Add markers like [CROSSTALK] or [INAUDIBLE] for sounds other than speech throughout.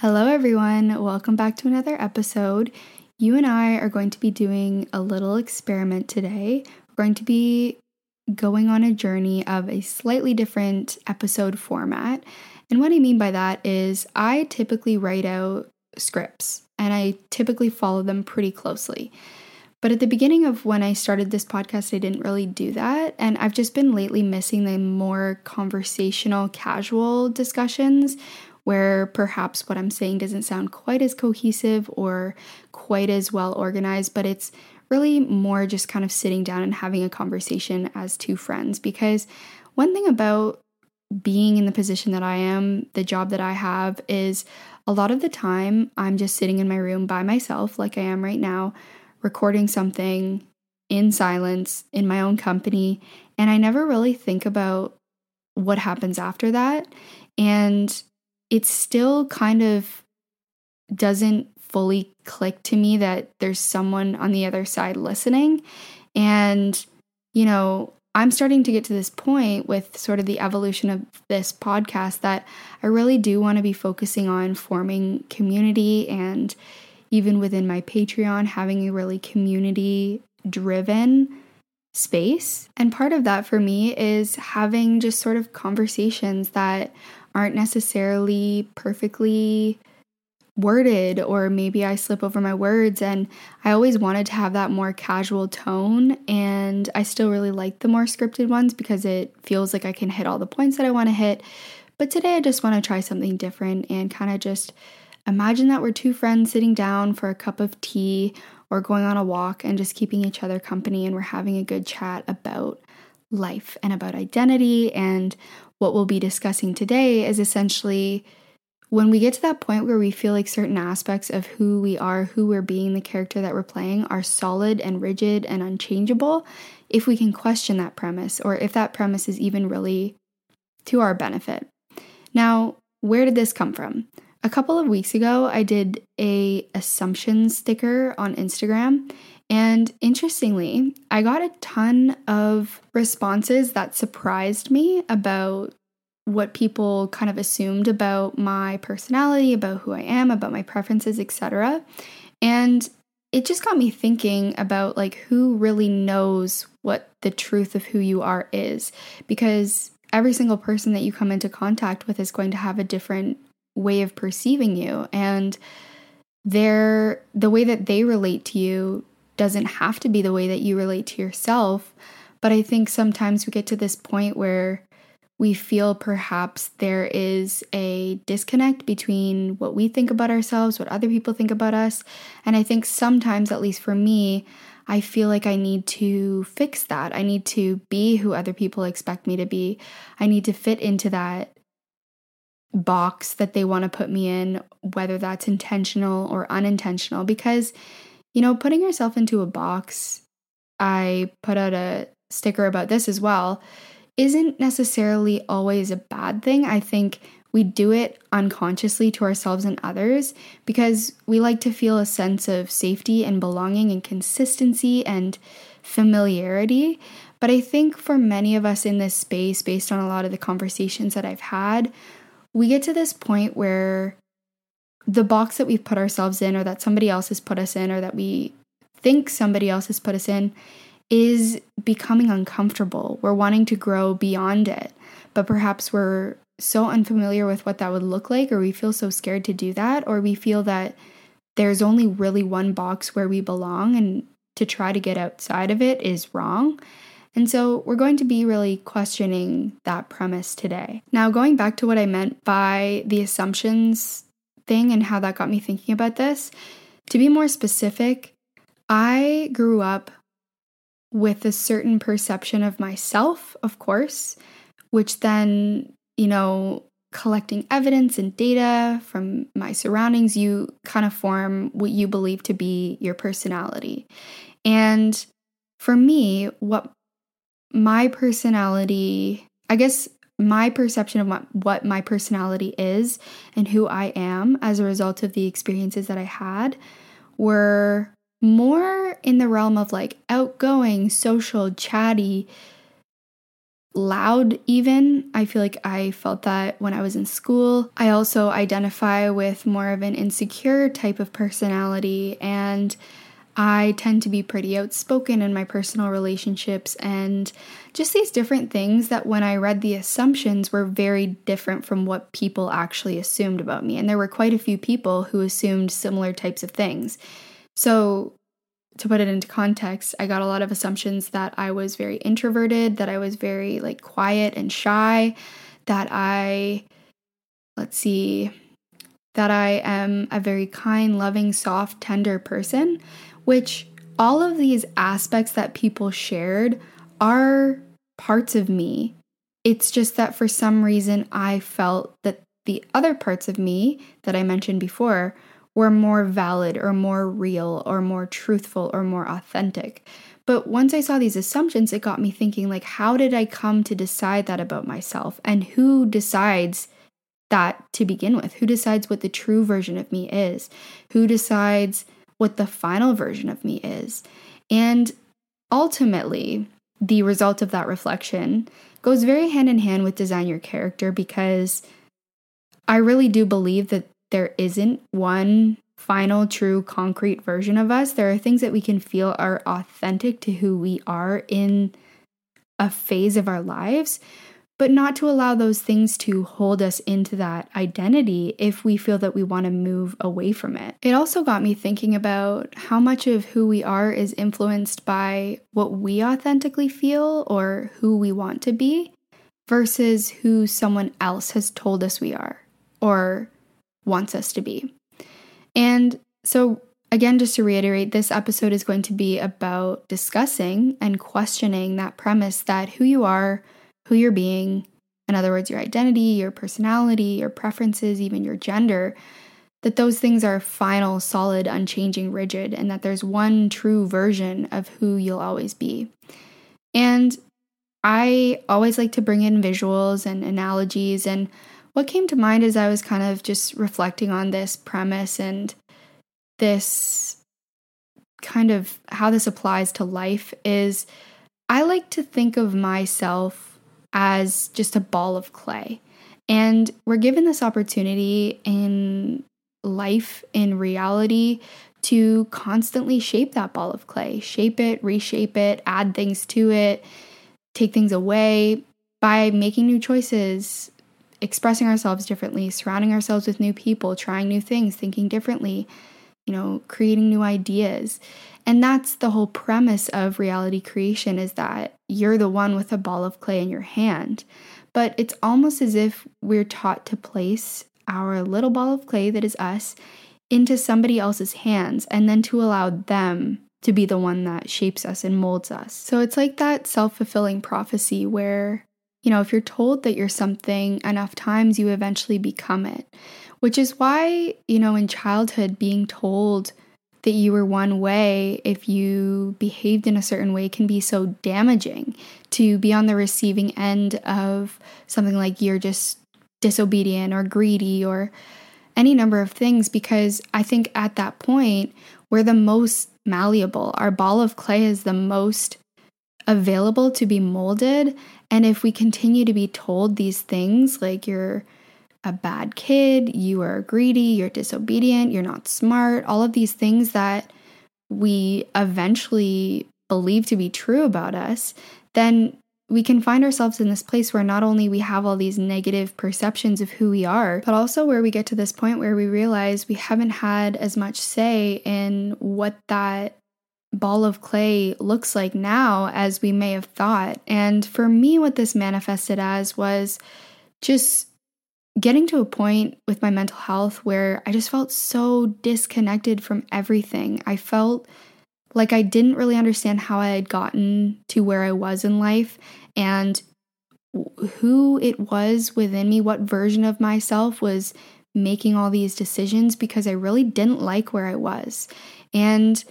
Hello, everyone. Welcome back to another episode. You and I are going to be doing a little experiment today. We're going to be going on a journey of a slightly different episode format. And what I mean by that is, I typically write out scripts and I typically follow them pretty closely. But at the beginning of when I started this podcast, I didn't really do that. And I've just been lately missing the more conversational, casual discussions where perhaps what I'm saying doesn't sound quite as cohesive or quite as well organized, but it's really more just kind of sitting down and having a conversation as two friends. Because one thing about being in the position that I am, the job that I have, is a lot of the time I'm just sitting in my room by myself, like I am right now, recording something in silence in my own company. And I never really think about what happens after that. And it still kind of doesn't fully click to me that there's someone on the other side listening. And, you know, I'm starting to get to this point with sort of the evolution of this podcast that I really do want to be focusing on forming community and even within my Patreon, having a really community driven space. And part of that for me is having just sort of conversations that aren't necessarily perfectly worded or maybe I slip over my words and I always wanted to have that more casual tone and I still really like the more scripted ones because it feels like I can hit all the points that I want to hit. But today I just want to try something different and kind of just imagine that we're two friends sitting down for a cup of tea or going on a walk and just keeping each other company and we're having a good chat about life and about identity and what we'll be discussing today is essentially when we get to that point where we feel like certain aspects of who we are, who we're being, the character that we're playing are solid and rigid and unchangeable, if we can question that premise or if that premise is even really to our benefit. Now, where did this come from? A couple of weeks ago, I did a assumption sticker on Instagram and interestingly, I got a ton of responses that surprised me about what people kind of assumed about my personality, about who I am, about my preferences, etc. And it just got me thinking about like who really knows what the truth of who you are is because every single person that you come into contact with is going to have a different way of perceiving you and their the way that they relate to you doesn't have to be the way that you relate to yourself. But I think sometimes we get to this point where we feel perhaps there is a disconnect between what we think about ourselves, what other people think about us. And I think sometimes, at least for me, I feel like I need to fix that. I need to be who other people expect me to be. I need to fit into that box that they want to put me in, whether that's intentional or unintentional, because you know, putting yourself into a box, I put out a sticker about this as well, isn't necessarily always a bad thing. I think we do it unconsciously to ourselves and others because we like to feel a sense of safety and belonging and consistency and familiarity. But I think for many of us in this space, based on a lot of the conversations that I've had, we get to this point where the box that we've put ourselves in or that somebody else has put us in or that we think somebody else has put us in is becoming uncomfortable. We're wanting to grow beyond it, but perhaps we're so unfamiliar with what that would look like, or we feel so scared to do that, or we feel that there's only really one box where we belong and to try to get outside of it is wrong. And so we're going to be really questioning that premise today. Now, going back to what I meant by the assumptions thing and how that got me thinking about this, to be more specific, I grew up with a certain perception of myself, of course, which then, you know, collecting evidence and data from my surroundings, you kind of form what you believe to be your personality. And for me, what my personality, I guess my perception of what, my personality is and who I am as a result of the experiences that I had were more in the realm of like outgoing, social, chatty, loud, even. I feel like I felt that when I was in school. I also identify with more of an insecure type of personality, and I tend to be pretty outspoken in my personal relationships, and just these different things that when I read the assumptions were very different from what people actually assumed about me. And there were quite a few people who assumed similar types of things. So, to put it into context, I got a lot of assumptions that I was very introverted, that I was very like quiet and shy, that I, let's see, that I am a very kind, loving, soft, tender person, which all of these aspects that people shared are parts of me. It's just that for some reason I felt that the other parts of me that I mentioned before were more valid or more real or more truthful or more authentic. But once I saw these assumptions, it got me thinking like how did I come to decide that about myself and who decides that to begin with? Who decides what the true version of me is? Who decides what the final version of me is? And ultimately, the result of that reflection goes very hand in hand with design your character because I really do believe that there isn't one final, true, concrete version of us. There are things that we can feel are authentic to who we are in a phase of our lives, but not to allow those things to hold us into that identity if we feel that we want to move away from it. It also got me thinking about how much of who we are is influenced by what we authentically feel or who we want to be versus who someone else has told us we are or wants us to be. And so, again, just to reiterate, this episode is going to be about discussing and questioning that premise that who you are, who you're being, in other words, your identity, your personality, your preferences, even your gender, that those things are final, solid, unchanging, rigid, and that there's one true version of who you'll always be. And I always like to bring in visuals and analogies and what came to mind as I was kind of just reflecting on this premise and this kind of how this applies to life is I like to think of myself as just a ball of clay. And we're given this opportunity in life, in reality, to constantly shape that ball of clay, shape it, reshape it, add things to it, take things away by making new choices, expressing ourselves differently, surrounding ourselves with new people, trying new things, thinking differently, you know, creating new ideas. And that's the whole premise of reality creation is that you're the one with a ball of clay in your hand. But it's almost as if we're taught to place our little ball of clay that is us into somebody else's hands and then to allow them to be the one that shapes us and molds us. So it's like that self fulfilling prophecy where you know, if you're told that you're something enough times, you eventually become it. Which is why, you know, in childhood, being told that you were one way if you behaved in a certain way can be so damaging to be on the receiving end of something like you're just disobedient or greedy or any number of things because I think at that point we're the most malleable. Our ball of clay is the most available to be molded. And if we continue to be told these things, like you're a bad kid, you are greedy, you're disobedient, you're not smart, all of these things that we eventually believe to be true about us, then we can find ourselves in this place where not only we have all these negative perceptions of who we are, but also where we get to this point where we realize we haven't had as much say in what that ball of clay looks like now as we may have thought. And for me, what this manifested as was just getting to a point with my mental health where I just felt so disconnected from everything. I felt like I didn't really understand how I had gotten to where I was in life and who it was within me, what version of myself was making all these decisions because I really didn't like where I was. And,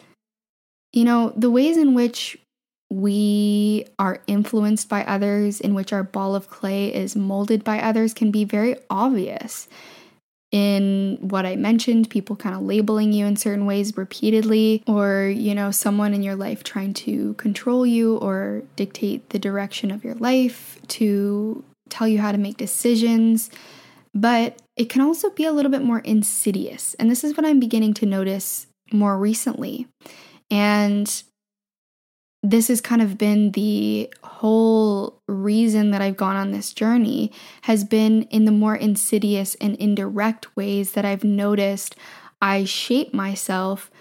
you know, the ways in which we are influenced by others, in which our ball of clay is molded by others, can be very obvious in what I mentioned, people kind of labeling you in certain ways repeatedly, or, you know, someone in your life trying to control you or dictate the direction of your life, to tell you how to make decisions. But it can also be a little bit more insidious. And this is what I'm beginning to notice more recently. And this has kind of been the whole reason that I've gone on this journey has been in the more insidious and indirect ways that I've noticed I shape myself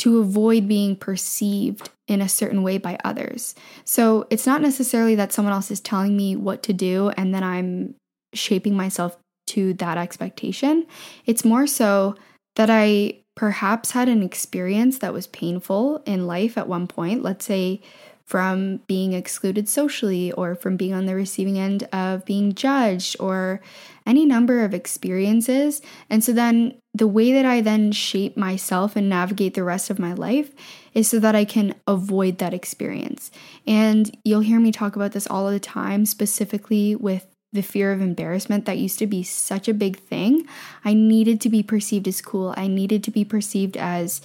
to avoid being perceived in a certain way by others. So it's not necessarily that someone else is telling me what to do and then I'm shaping myself to that expectation. It's more so that I perhaps had an experience that was painful in life at one point, let's say from being excluded socially or from being on the receiving end of being judged or any number of experiences. And so then the way that I then shape myself and navigate the rest of my life is so that I can avoid that experience. And you'll hear me talk about this all the time, specifically with the fear of embarrassment that used to be such a big thing. I needed to be perceived as cool. I needed to be perceived as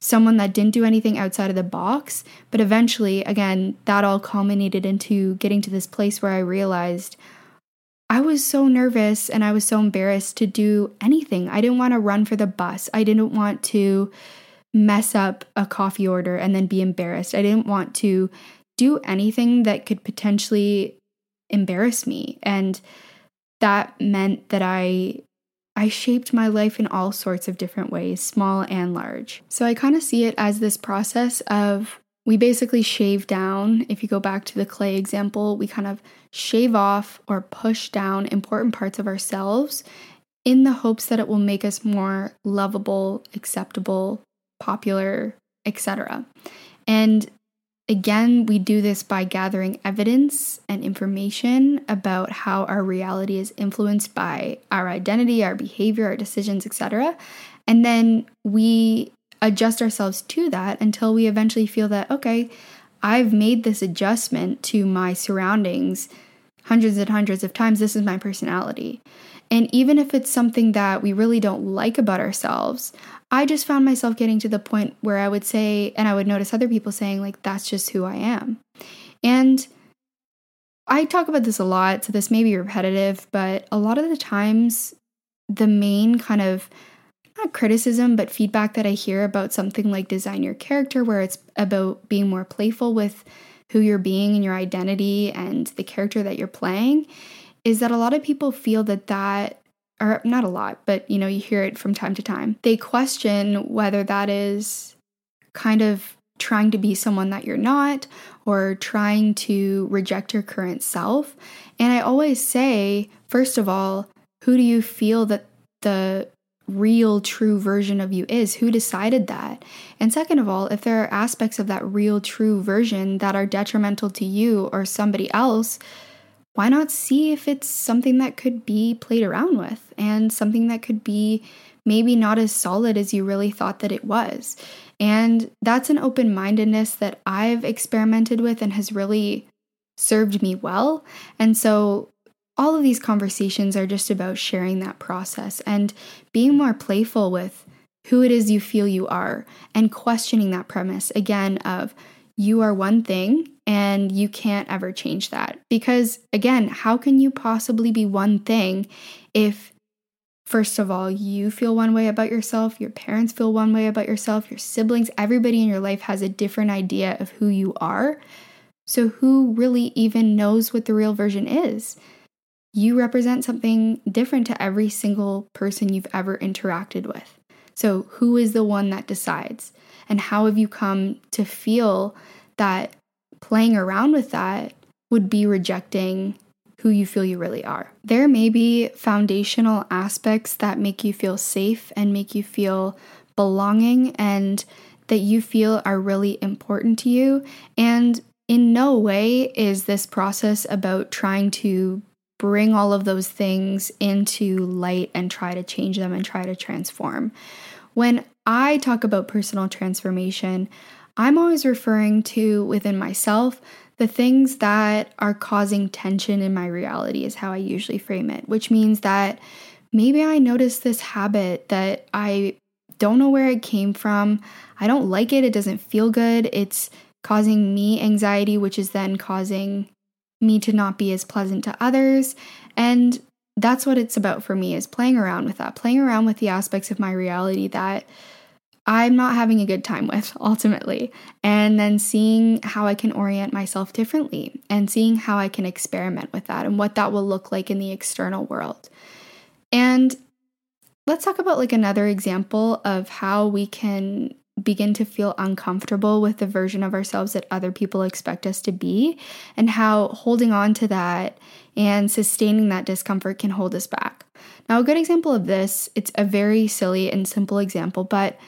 someone that didn't do anything outside of the box. But eventually, again, that all culminated into getting to this place where I realized I was so nervous and I was so embarrassed to do anything. I didn't want to run for the bus. I didn't want to mess up a coffee order and then be embarrassed. I didn't want to do anything that could potentially embarrass me and that meant that I I shaped my life in all sorts of different ways, small and large. So I kind of see it as this process of we basically shave down. If you go back to the clay example, we kind of shave off or push down important parts of ourselves in the hopes that it will make us more lovable, acceptable, popular, etc. And Again, we do this by gathering evidence and information about how our reality is influenced by our identity, our behavior, our decisions, etc. And then we adjust ourselves to that until we eventually feel that, okay, I've made this adjustment to my surroundings hundreds and hundreds of times. This is my personality. And even if it's something that we really don't like about ourselves, I just found myself getting to the point where I would say, and I would notice other people saying, like, that's just who I am. And I talk about this a lot, so this may be repetitive, but a lot of the times, the main kind of not criticism, but feedback that I hear about something like design your character, where it's about being more playful with who you're being and your identity and the character that you're playing, is that a lot of people feel that that or not a lot, but you know, you hear it from time to time. They question whether that is kind of trying to be someone that you're not or trying to reject your current self. And I always say, first of all, who do you feel that the real true version of you is? Who decided that? And second of all, if there are aspects of that real true version that are detrimental to you or somebody else, why not see if it's something that could be played around with and something that could be maybe not as solid as you really thought that it was? And that's an open mindedness that I've experimented with and has really served me well. And so all of these conversations are just about sharing that process and being more playful with who it is you feel you are and questioning that premise again of you are one thing and you can't ever change that. Because again, how can you possibly be one thing if, first of all, you feel one way about yourself, your parents feel one way about yourself, your siblings, everybody in your life has a different idea of who you are? So, who really even knows what the real version is? You represent something different to every single person you've ever interacted with. So, who is the one that decides? And how have you come to feel that playing around with that would be rejecting who you feel you really are? There may be foundational aspects that make you feel safe and make you feel belonging and that you feel are really important to you. And in no way is this process about trying to bring all of those things into light and try to change them and try to transform. When I talk about personal transformation, I'm always referring to within myself the things that are causing tension in my reality, is how I usually frame it, which means that maybe I notice this habit that I don't know where it came from. I don't like it. It doesn't feel good. It's causing me anxiety, which is then causing me to not be as pleasant to others. And that's what it's about for me is playing around with that, playing around with the aspects of my reality that I'm not having a good time with [LAUGHS] ultimately. And then seeing how I can orient myself differently and seeing how I can experiment with that and what that will look like in the external world. And let's talk about like another example of how we can begin to feel uncomfortable with the version of ourselves that other people expect us to be, and how holding on to that and sustaining that discomfort can hold us back. Now, a good example of this, it's a very silly and simple example, but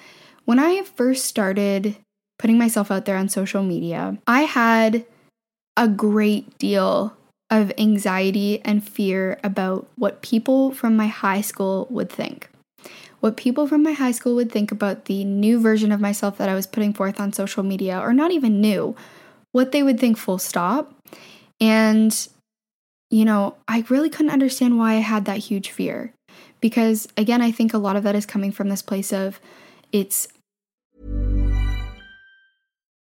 when I first started putting myself out there on social media, I had a great deal of anxiety and fear about what people from my high school would think what people from my high school would think about the new version of myself that I was putting forth on social media, or not even new, what they would think full stop. And, you know, I really couldn't understand why I had that huge fear. Because, again, I think a lot of that is coming from this place of it's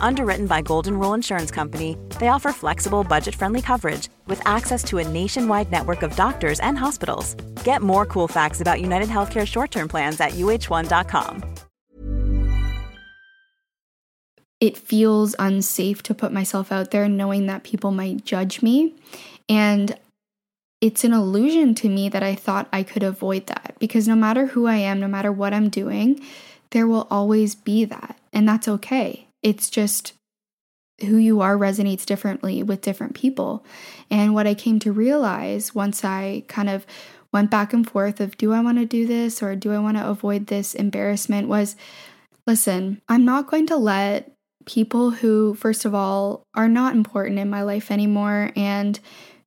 Underwritten by Golden Rule Insurance Company, they offer flexible, budget friendly coverage with access to a nationwide network of doctors and hospitals. Get more cool facts about United Healthcare short term plans at uh1.com. it feels unsafe to put myself out there knowing that people might judge me. And it's an illusion to me that I thought I could avoid that because no matter who I am, no matter what I'm doing, there will always be that. And that's okay. It's just who you are resonates differently with different people. And what I came to realize once I kind of went back and forth of do I want to do this or do I want to avoid this embarrassment was listen, I'm not going to let people who, first of all, are not important in my life anymore and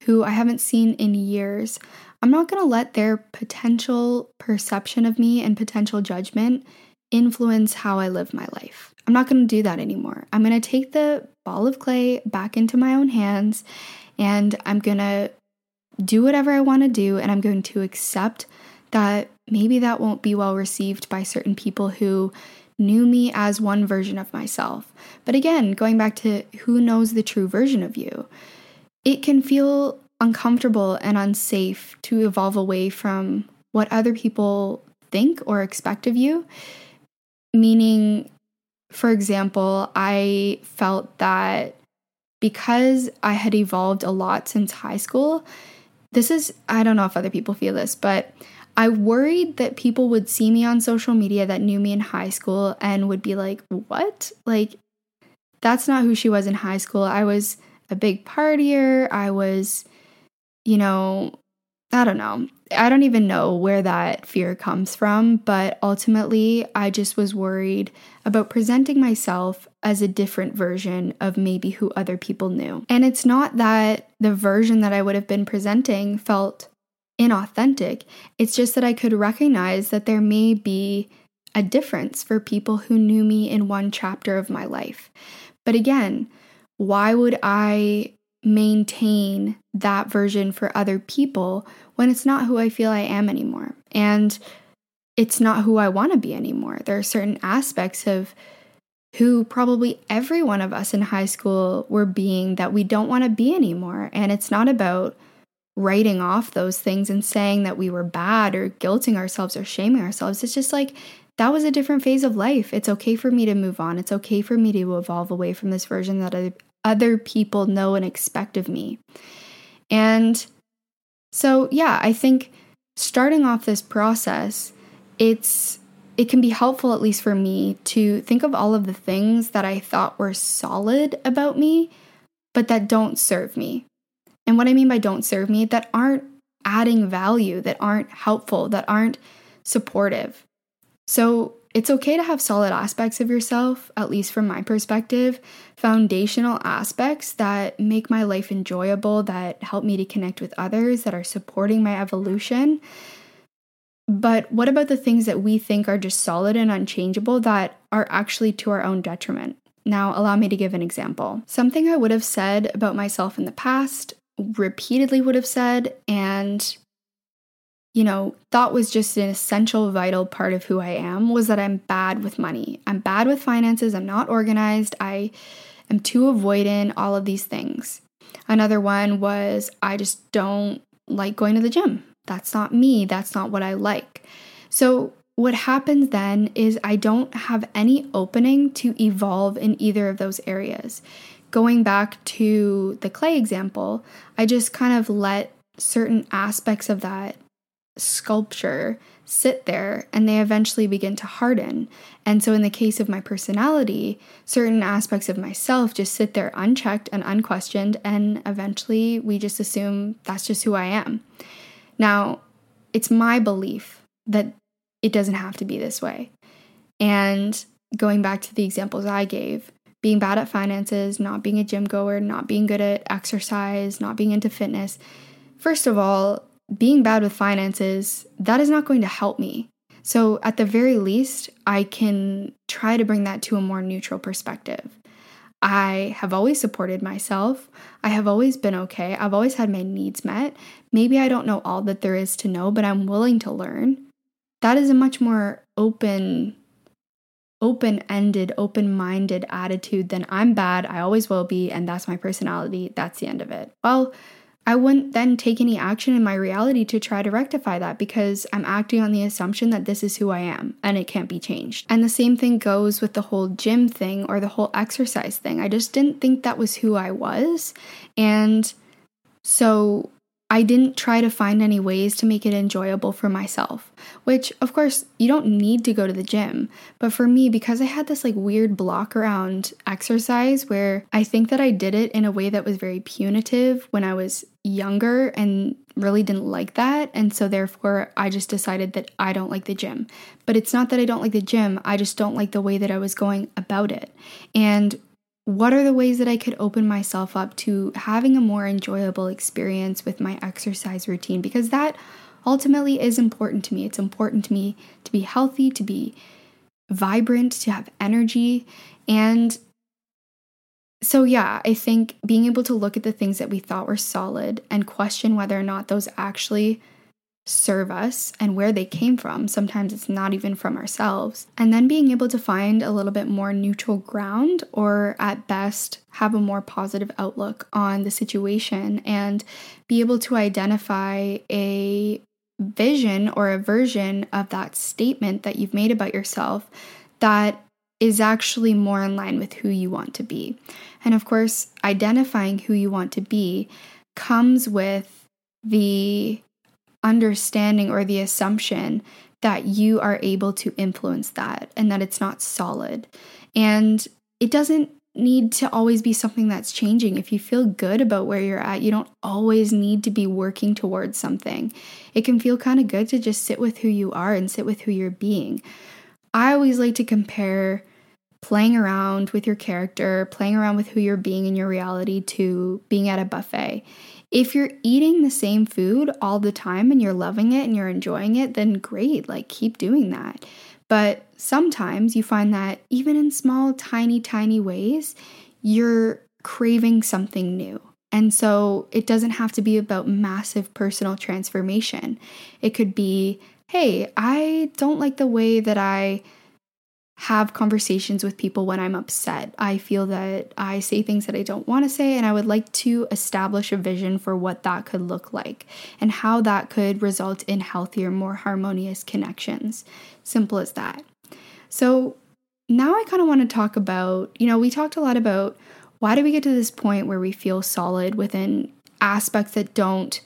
who I haven't seen in years, I'm not going to let their potential perception of me and potential judgment influence how I live my life. I'm not going to do that anymore. I'm going to take the ball of clay back into my own hands and I'm going to do whatever I want to do and I'm going to accept that maybe that won't be well received by certain people who knew me as one version of myself. But again, going back to who knows the true version of you, it can feel uncomfortable and unsafe to evolve away from what other people think or expect of you. Meaning, for example, I felt that because I had evolved a lot since high school, this is, I don't know if other people feel this, but I worried that people would see me on social media that knew me in high school and would be like, what? Like, that's not who she was in high school. I was a big partier. I was, you know, I don't know. I don't even know where that fear comes from, but ultimately, I just was worried about presenting myself as a different version of maybe who other people knew. And it's not that the version that I would have been presenting felt inauthentic. It's just that I could recognize that there may be a difference for people who knew me in one chapter of my life. But again, why would I maintain that version for other people when it's not who I feel I am anymore? And it's not who I want to be anymore. There are certain aspects of who probably every one of us in high school were being that we don't want to be anymore. And it's not about writing off those things and saying that we were bad or guilting ourselves or shaming ourselves. It's just like that was a different phase of life. It's okay for me to move on. It's okay for me to evolve away from this version that other people know and expect of me. And so, yeah, I think starting off this process, it's it can be helpful at least for me to think of all of the things that I thought were solid about me but that don't serve me. And what I mean by don't serve me, that aren't adding value, that aren't helpful, that aren't supportive. So it's okay to have solid aspects of yourself, at least from my perspective, foundational aspects that make my life enjoyable, that help me to connect with others, that are supporting my evolution. But what about the things that we think are just solid and unchangeable that are actually to our own detriment? Now, allow me to give an example. Something I would have said about myself in the past repeatedly would have said and you know, thought was just an essential, vital part of who I am was that I'm bad with money. I'm bad with finances. I'm not organized. I am too avoidant, all of these things. Another one was I just don't like going to the gym. That's not me. That's not what I like. So, what happens then is I don't have any opening to evolve in either of those areas going back to the clay example, I just kind of let certain aspects of that sculpture sit there and they eventually begin to harden. And so, in the case of my personality, certain aspects of myself just sit there unchecked and unquestioned, and eventually we just assume that's just who I am. Now, it's my belief that it doesn't have to be this way. And going back to the examples I gave, being bad at finances, not being a gym goer, not being good at exercise, not being into fitness. First of all, being bad with finances, that is not going to help me. So, at the very least, I can try to bring that to a more neutral perspective. I have always supported myself. I have always been okay. I've always had my needs met. Maybe I don't know all that there is to know, but I'm willing to learn. That is a much more open open ended, open minded attitude, than I'm bad, I always will be, and that's my personality, that's the end of it. Well, I wouldn't then take any action in my reality to try to rectify that because I'm acting on the assumption that this is who I am and it can't be changed. And the same thing goes with the whole gym thing or the whole exercise thing. I just didn't think that was who I was. And so I didn't try to find any ways to make it enjoyable for myself, which, of course, you don't need to go to the gym. But for me, because I had this like weird block around exercise where I think that I did it in a way that was very punitive when I was younger and really didn't like that. And so, therefore, I just decided that I don't like the gym. But it's not that I don't like the gym, I just don't like the way that I was going about it. And what are the ways that I could open myself up to having a more enjoyable experience with my exercise routine? Because that ultimately is important to me. It's important to me to be healthy, to be vibrant, to have energy. And so, yeah, I think being able to look at the things that we thought were solid and question whether or not those actually serve us and where they came from. Sometimes it's not even from ourselves. And then being able to find a little bit more neutral ground, or at best, have a more positive outlook on the situation and be able to identify a vision or a version of that statement that you've made about yourself that is actually more in line with who you want to be. And of course, identifying who you want to be comes with the understanding or the assumption that you are able to influence that and that it's not solid. And it doesn't need to always be something that's changing. If you feel good about where you're at, you don't always need to be working towards something. It can feel kind of good to just sit with who you are and sit with who you're being. I always like to compare playing around with your character, playing around with who you're being in your reality to being at a buffet. If you're eating the same food all the time and you're loving it and you're enjoying it, then great, like keep doing that. But sometimes you find that even in small, tiny, tiny ways, you're craving something new. And so it doesn't have to be about massive personal transformation. It could be, hey, I don't like the way that I have conversations with people when I'm upset. I feel that I say things that I don't want to say, and I would like to establish a vision for what that could look like and how that could result in healthier, more harmonious connections. Simple as that. So, now I kind of want to talk about, you know, we talked a lot about why do we get to this point where we feel solid within aspects that don't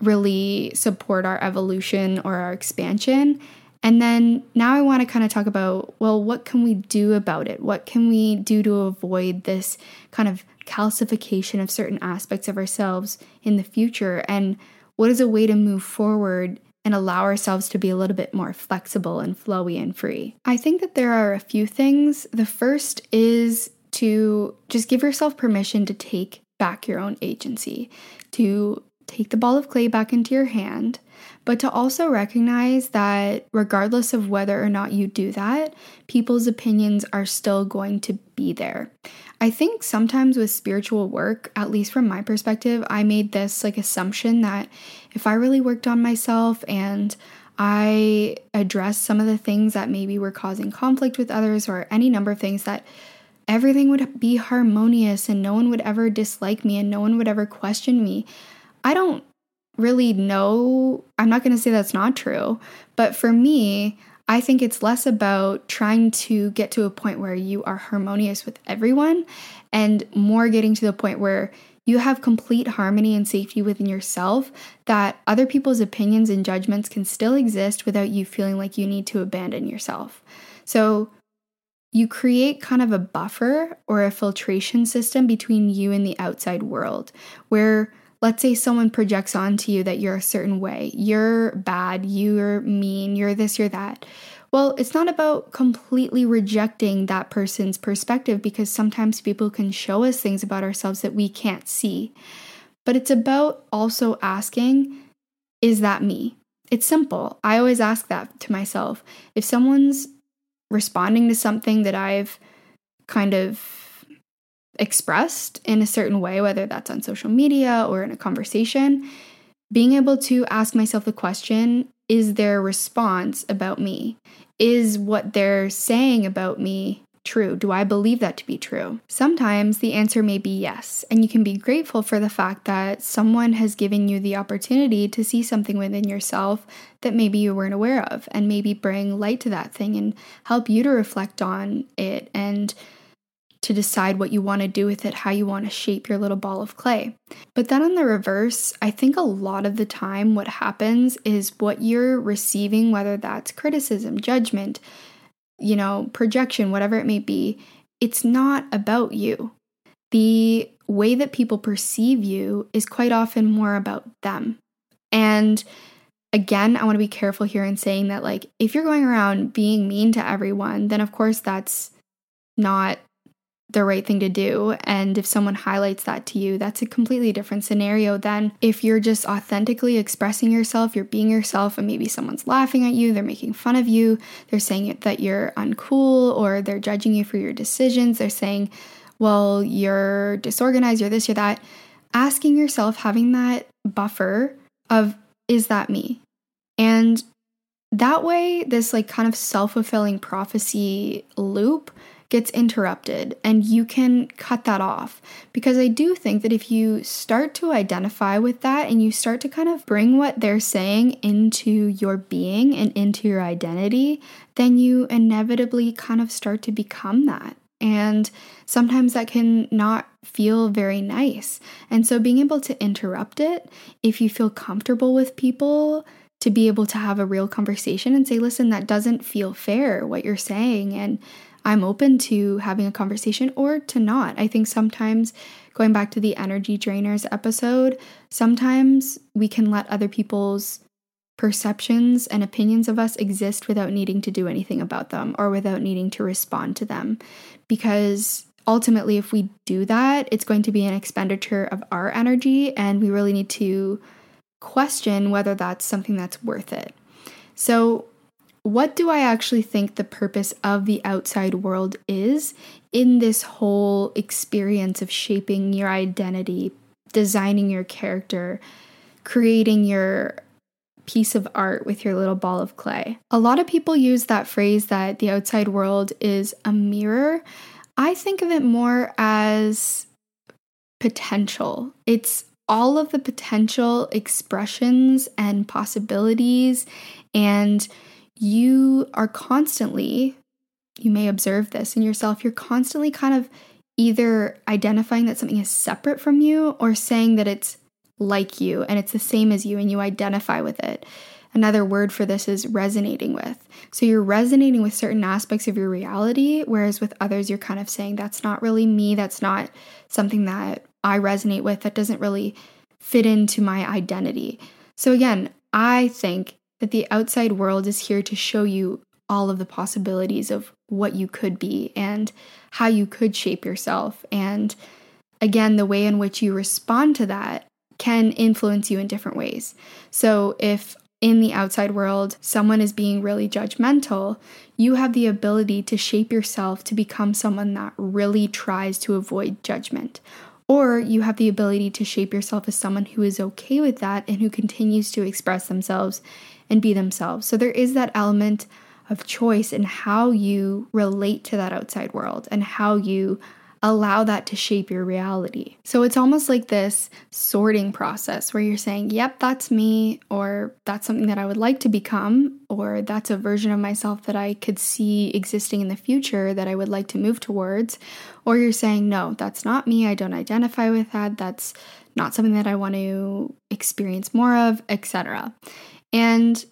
really support our evolution or our expansion and then now I want to kind of talk about well, what can we do about it? What can we do to avoid this kind of calcification of certain aspects of ourselves in the future? And what is a way to move forward and allow ourselves to be a little bit more flexible and flowy and free? I think that there are a few things. The first is to just give yourself permission to take back your own agency, to take the ball of clay back into your hand but to also recognize that regardless of whether or not you do that, people's opinions are still going to be there. I think sometimes with spiritual work, at least from my perspective, I made this like assumption that if I really worked on myself and I addressed some of the things that maybe were causing conflict with others or any number of things that everything would be harmonious and no one would ever dislike me and no one would ever question me. I don't really know. I'm not going to say that's not true, but for me, I think it's less about trying to get to a point where you are harmonious with everyone and more getting to the point where you have complete harmony and safety within yourself, that other people's opinions and judgments can still exist without you feeling like you need to abandon yourself. So, you create kind of a buffer or a filtration system between you and the outside world where let's say someone projects onto you that you're a certain way, you're bad, you're mean, you're this, you're that. Well, it's not about completely rejecting that person's perspective because sometimes people can show us things about ourselves that we can't see. But it's about also asking, is that me? It's simple. I always ask that to myself. If someone's responding to something that I've kind of expressed in a certain way, whether that's on social media or in a conversation, being able to ask myself the question is their response about me? Is what they're saying about me true? Do I believe that to be true? Sometimes the answer may be yes, and you can be grateful for the fact that someone has given you the opportunity to see something within yourself that maybe you weren't aware of, and maybe bring light to that thing and help you to reflect on it and to decide what you want to do with it, how you want to shape your little ball of clay. But then on the reverse, I think a lot of the time what happens is what you're receiving, whether that's criticism, judgment, you know, projection, whatever it may be, it's not about you. The way that people perceive you is quite often more about them. And again, I want to be careful here in saying that, like, if you're going around being mean to everyone, then of course that's not the right thing to do. And if someone highlights that to you, that's a completely different scenario than if you're just authentically expressing yourself, you're being yourself, and maybe someone's laughing at you, they're making fun of you, they're saying that you're uncool, or they're judging you for your decisions, they're saying, well, you're disorganized, you're this, you're that. Asking yourself, having that buffer of, is that me? And that way, this like kind of self fulfilling prophecy loop gets interrupted and you can cut that off. Because I do think that if you start to identify with that and you start to kind of bring what they're saying into your being and into your identity, then you inevitably kind of start to become that. And sometimes that can not feel very nice. And so being able to interrupt it, if you feel comfortable with people, to be able to have a real conversation and say, listen, that doesn't feel fair what you're saying. And I'm open to having a conversation or to not. I think sometimes, going back to the energy drainers episode, sometimes we can let other people's perceptions and opinions of us exist without needing to do anything about them or without needing to respond to them. Because ultimately, if we do that, it's going to be an expenditure of our energy, and we really need to question whether that's something that's worth it. So, what do I actually think the purpose of the outside world is in this whole experience of shaping your identity, designing your character, creating your piece of art with your little ball of clay? A lot of people use that phrase that the outside world is a mirror. I think of it more as potential. It's all of the potential expressions and possibilities, and you are constantly, you may observe this in yourself, you're constantly kind of either identifying that something is separate from you or saying that it's like you and it's the same as you and you identify with it. Another word for this is resonating with. So you're resonating with certain aspects of your reality, whereas with others, you're kind of saying, that's not really me. That's not something that I resonate with. That doesn't really fit into my identity. So again, I think that the outside world is here to show you all of the possibilities of what you could be and how you could shape yourself. And again, the way in which you respond to that can influence you in different ways. So if in the outside world, someone is being really judgmental, you have the ability to shape yourself to become someone that really tries to avoid judgment. Or you have the ability to shape yourself as someone who is okay with that and who continues to express themselves and be themselves. So there is that element of choice in how you relate to that outside world and how you allow that to shape your reality. So it's almost like this sorting process where you're saying, yep, that's me, or that's something that I would like to become, or that's a version of myself that I could see existing in the future that I would like to move towards. Or you're saying, no, that's not me, I don't identify with that, that's not something that I want to experience more of, etc. And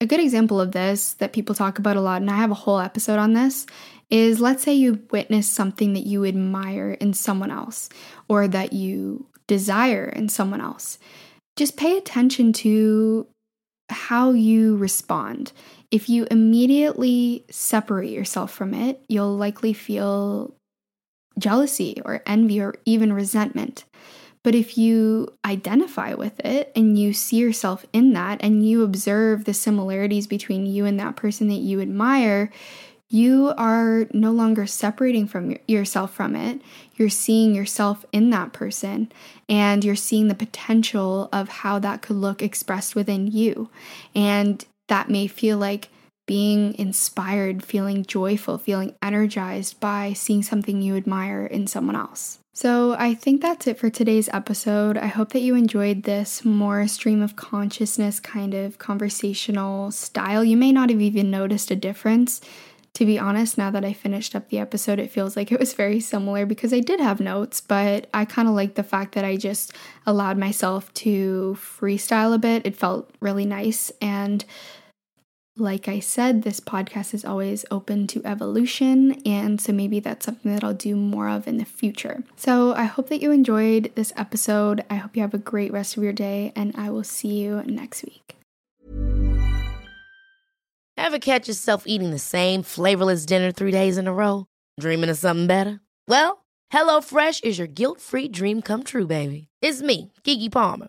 a good example of this that people talk about a lot, and I have a whole episode on this, is let's say you witness something that you admire in someone else or that you desire in someone else. Just pay attention to how you respond. If you immediately separate yourself from it, you'll likely feel jealousy or envy or even resentment. But if you identify with it and you see yourself in that and you observe the similarities between you and that person that you admire, you are no longer separating from yourself from it. You're seeing yourself in that person and you're seeing the potential of how that could look expressed within you. And that may feel like being inspired, feeling joyful, feeling energized by seeing something you admire in someone else. So, I think that's it for today's episode. I hope that you enjoyed this more stream of consciousness kind of conversational style. You may not have even noticed a difference to be honest, now that I finished up the episode, it feels like it was very similar because I did have notes, but I kind of like the fact that I just allowed myself to freestyle a bit. It felt really nice. And like I said, this podcast is always open to evolution, and so maybe that's something that I'll do more of in the future. So I hope that you enjoyed this episode. I hope you have a great rest of your day, and I will see you next week. Ever catch yourself eating the same flavorless dinner three days in a row? Dreaming of something better? Well, HelloFresh is your guilt-free dream come true, baby. It's me, Keke Palmer.